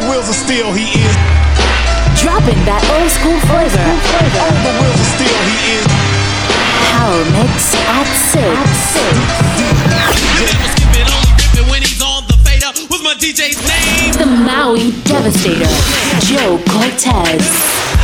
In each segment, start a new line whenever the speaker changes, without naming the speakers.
the wheels of steel, he is.
Dropping that old school flavor.
On the wheels of steel, he is.
Power Mix at 6.
What's my DJ's name?
The Maui Devastator, Joe Cortez.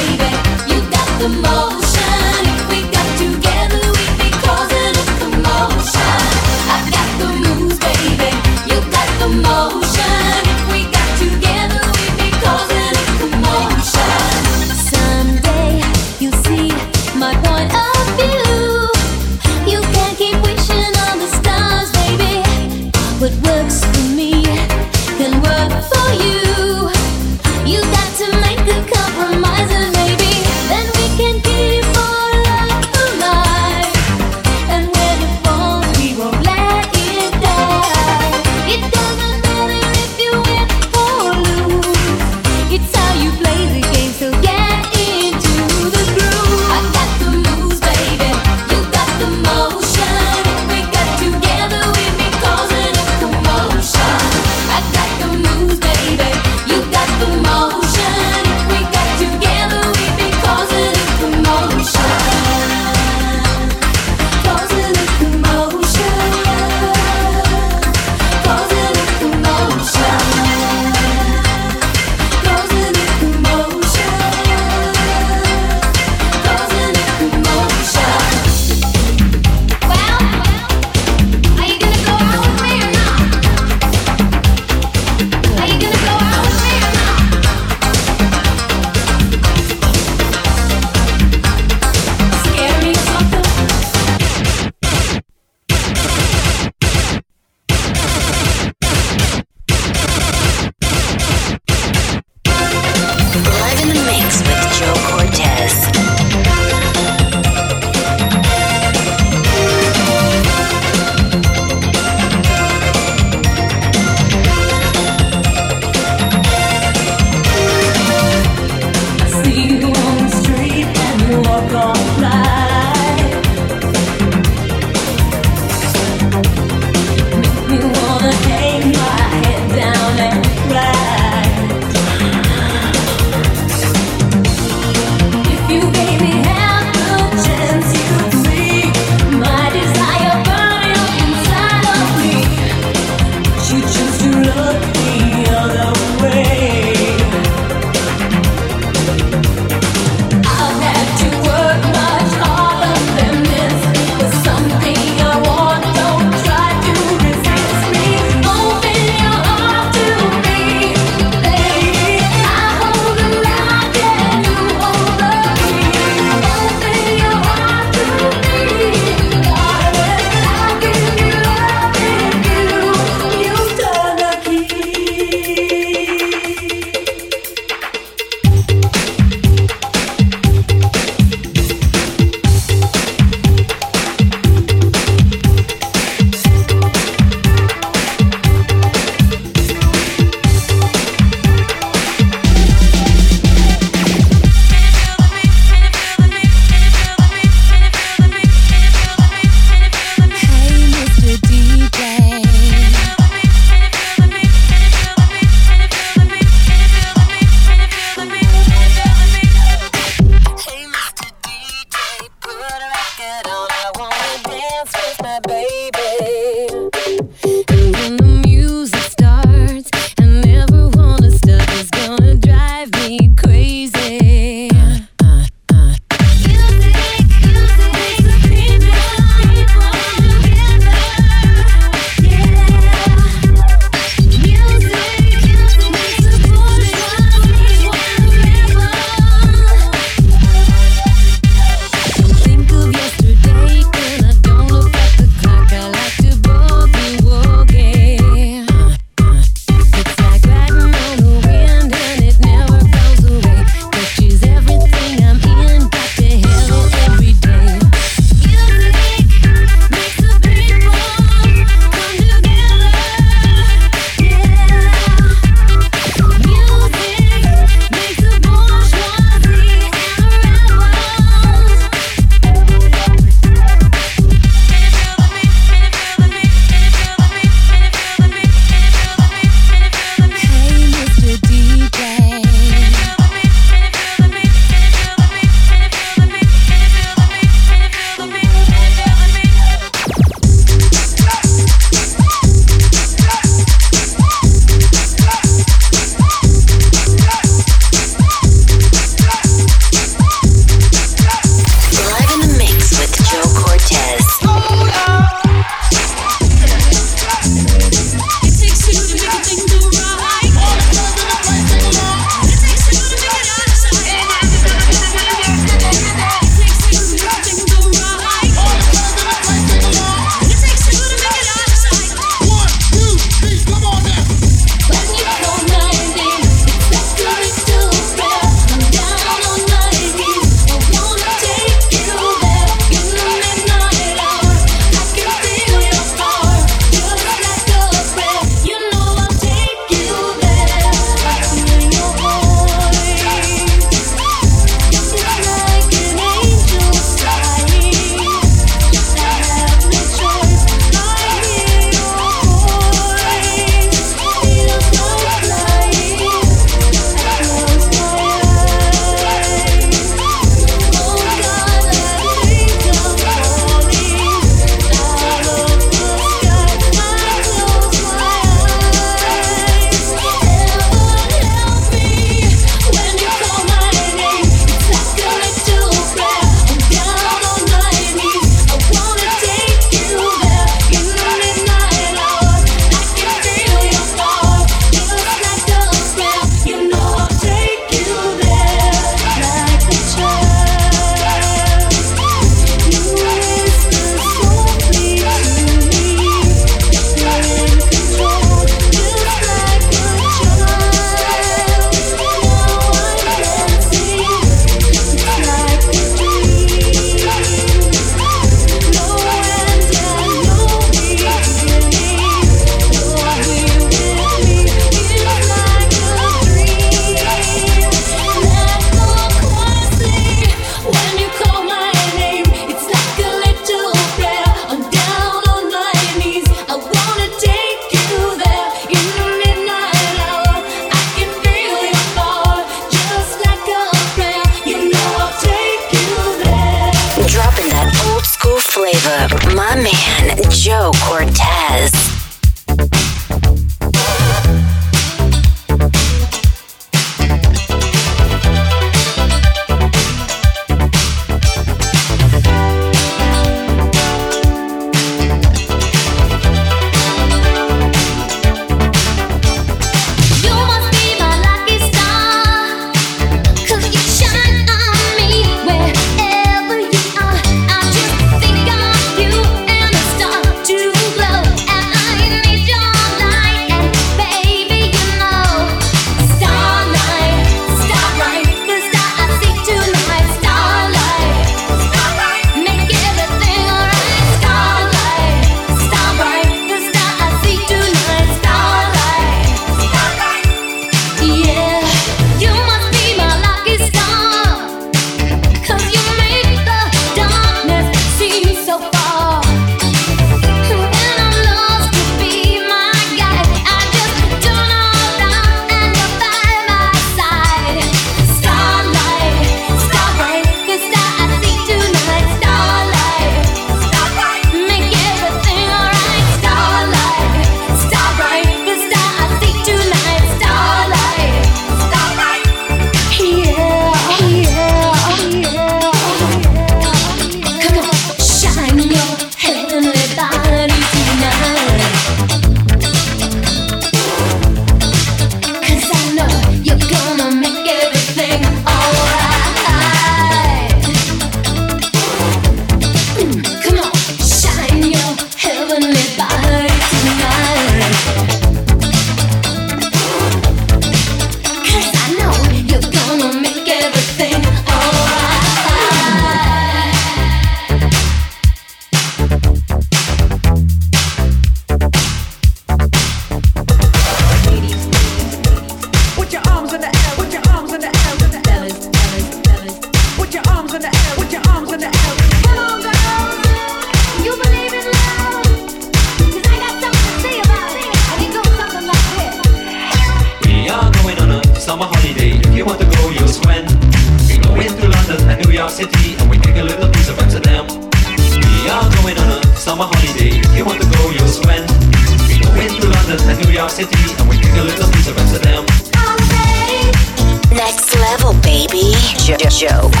Summer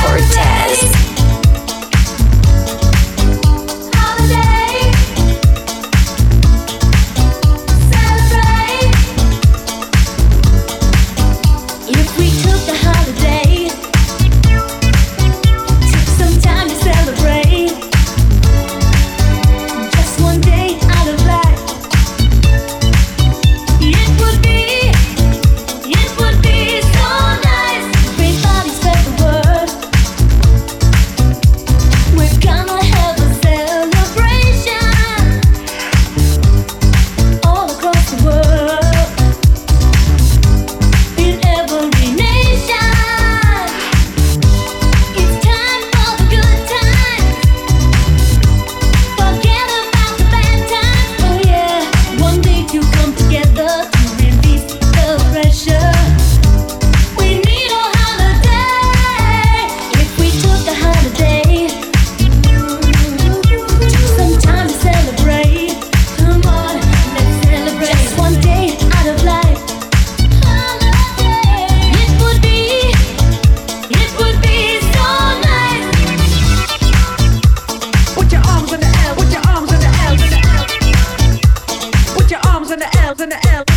holiday. the you